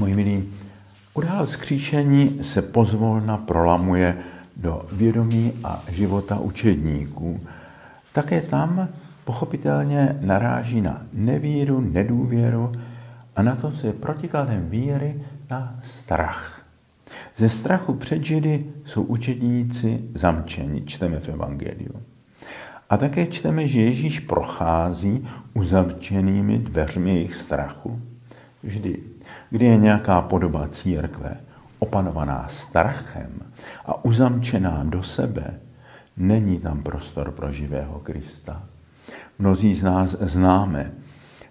Můj milí, událost skříšení se pozvolna prolamuje do vědomí a života učedníků. Také tam pochopitelně naráží na nevíru, nedůvěru a na to, co je protikladem víry, na strach. Ze strachu před Židy jsou učedníci zamčeni, čteme v Evangeliu. A také čteme, že Ježíš prochází uzavčenými dveřmi jejich strachu. Vždy, kdy je nějaká podoba církve opanovaná strachem a uzamčená do sebe, není tam prostor pro živého Krista. Mnozí z nás známe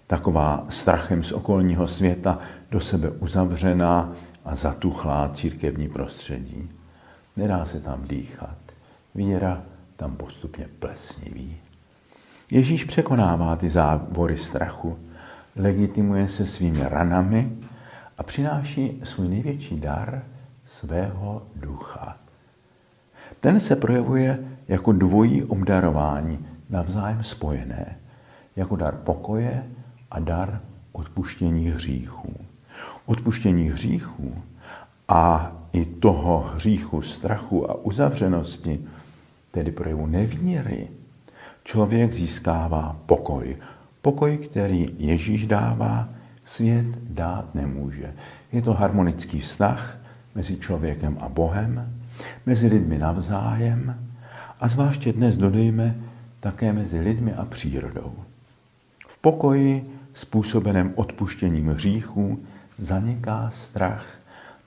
taková strachem z okolního světa do sebe uzavřená a zatuchlá církevní prostředí. Nedá se tam dýchat. Víra tam postupně plesniví. Ježíš překonává ty závory strachu, legitimuje se svými ranami a přináší svůj největší dar svého ducha. Ten se projevuje jako dvojí obdarování, navzájem spojené, jako dar pokoje a dar odpuštění hříchů. Odpuštění hříchů a i toho hříchu strachu a uzavřenosti, tedy projevu nevíry, člověk získává pokoj. Pokoj, který Ježíš dává, svět dát nemůže. Je to harmonický vztah mezi člověkem a Bohem, mezi lidmi navzájem a zvláště dnes dodejme také mezi lidmi a přírodou. V pokoji způsobeném odpuštěním hříchů zaniká strach,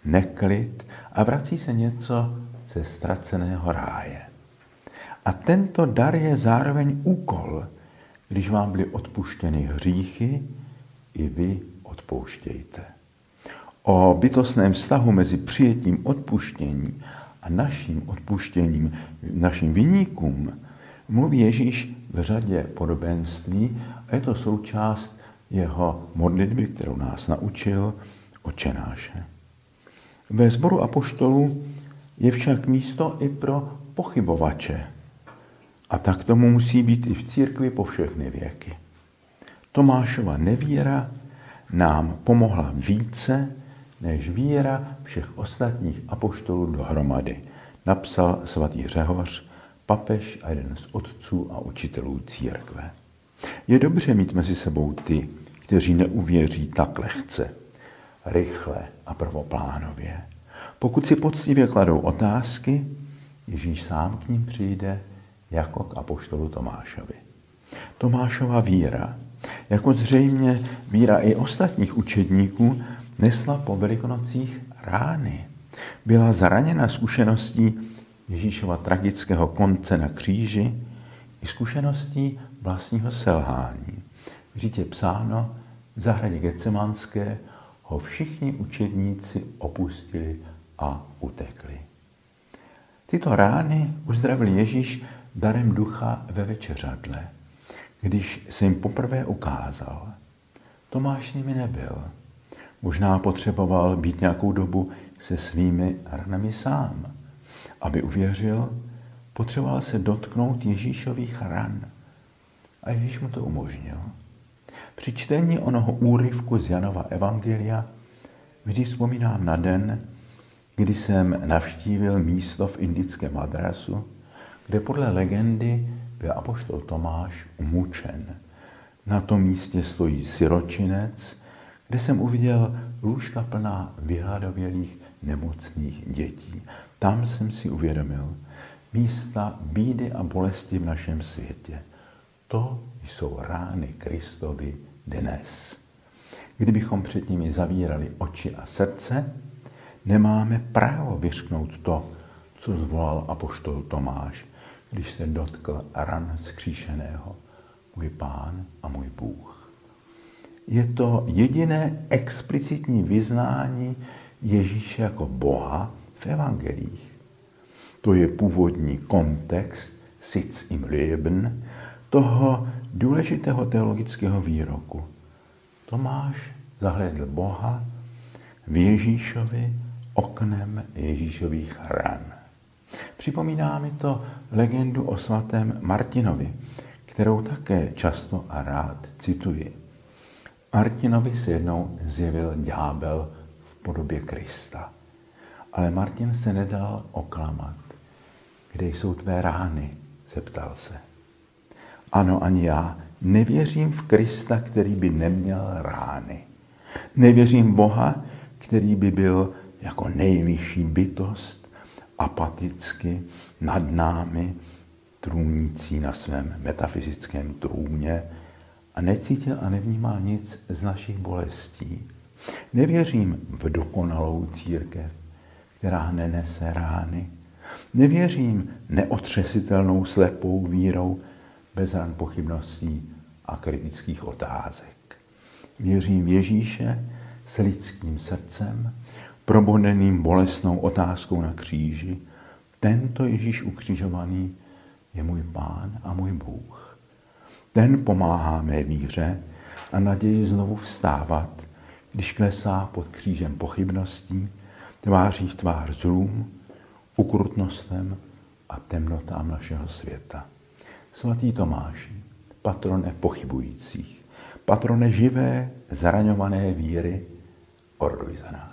neklid a vrací se něco ze ztraceného ráje. A tento dar je zároveň úkol, když vám byly odpuštěny hříchy, i vy odpouštějte. O bytostném vztahu mezi přijetím odpuštění a naším odpuštěním, našim vyníkům, mluví Ježíš v řadě podobenství a je to součást jeho modlitby, kterou nás naučil, očenáše. Ve sboru apoštolů je však místo i pro pochybovače. A tak tomu musí být i v církvi po všechny věky. Tomášova nevíra nám pomohla více než víra všech ostatních apoštolů dohromady, napsal svatý Řehoř, papež a jeden z otců a učitelů církve. Je dobře mít mezi sebou ty, kteří neuvěří tak lehce, rychle a prvoplánově. Pokud si poctivě kladou otázky, Ježíš sám k ním přijde jako k apoštolu Tomášovi. Tomášova víra, jako zřejmě víra i ostatních učedníků, nesla po velikonocích rány. Byla zraněna zkušeností Ježíšova tragického konce na kříži i zkušeností vlastního selhání. Vždyť je psáno, v zahradě Getsemanské ho všichni učedníci opustili a utekli. Tyto rány uzdravil Ježíš darem ducha ve večeřadle, když se jim poprvé ukázal. Tomáš nimi nebyl. Možná potřeboval být nějakou dobu se svými ranami sám. Aby uvěřil, potřeboval se dotknout Ježíšových ran. A Ježíš mu to umožnil. Při čtení onoho úryvku z Janova Evangelia vždy vzpomínám na den, kdy jsem navštívil místo v indickém adresu, kde podle legendy byl apoštol Tomáš umučen. Na tom místě stojí siročinec, kde jsem uviděl lůžka plná vyhladovělých nemocných dětí. Tam jsem si uvědomil místa bídy a bolesti v našem světě. To jsou rány Kristovi dnes. Kdybychom před nimi zavírali oči a srdce, nemáme právo vyřknout to, co zvolal apoštol Tomáš, když se dotkl ran zkříšeného, můj pán a můj Bůh. Je to jediné explicitní vyznání Ježíše jako Boha v evangelích. To je původní kontext Sitz im Leben, toho důležitého teologického výroku. Tomáš zahledl Boha v Ježíšovi oknem Ježíšových ran. Připomíná mi to legendu o svatém Martinovi, kterou také často a rád cituji. Martinovi se jednou zjevil ďábel v podobě Krista. Ale Martin se nedal oklamat. Kde jsou tvé rány? zeptal se. Ano, ani já nevěřím v Krista, který by neměl rány. Nevěřím Boha, který by byl jako nejvyšší bytost, apaticky nad námi, trůnící na svém metafyzickém trůně a necítil a nevnímal nic z našich bolestí. Nevěřím v dokonalou církev, která nenese rány. Nevěřím neotřesitelnou slepou vírou bez ran pochybností a kritických otázek. Věřím v Ježíše s lidským srdcem, proboneným bolestnou otázkou na kříži. Tento Ježíš ukřižovaný je můj pán a můj Bůh. Ten pomáhá mé víře a naději znovu vstávat, když klesá pod křížem pochybností, tváří v tvář zlům, ukrutnostem a temnotám našeho světa. Svatý Tomáši, patrone pochybujících, patrone živé, zraňované víry, orduj za nás.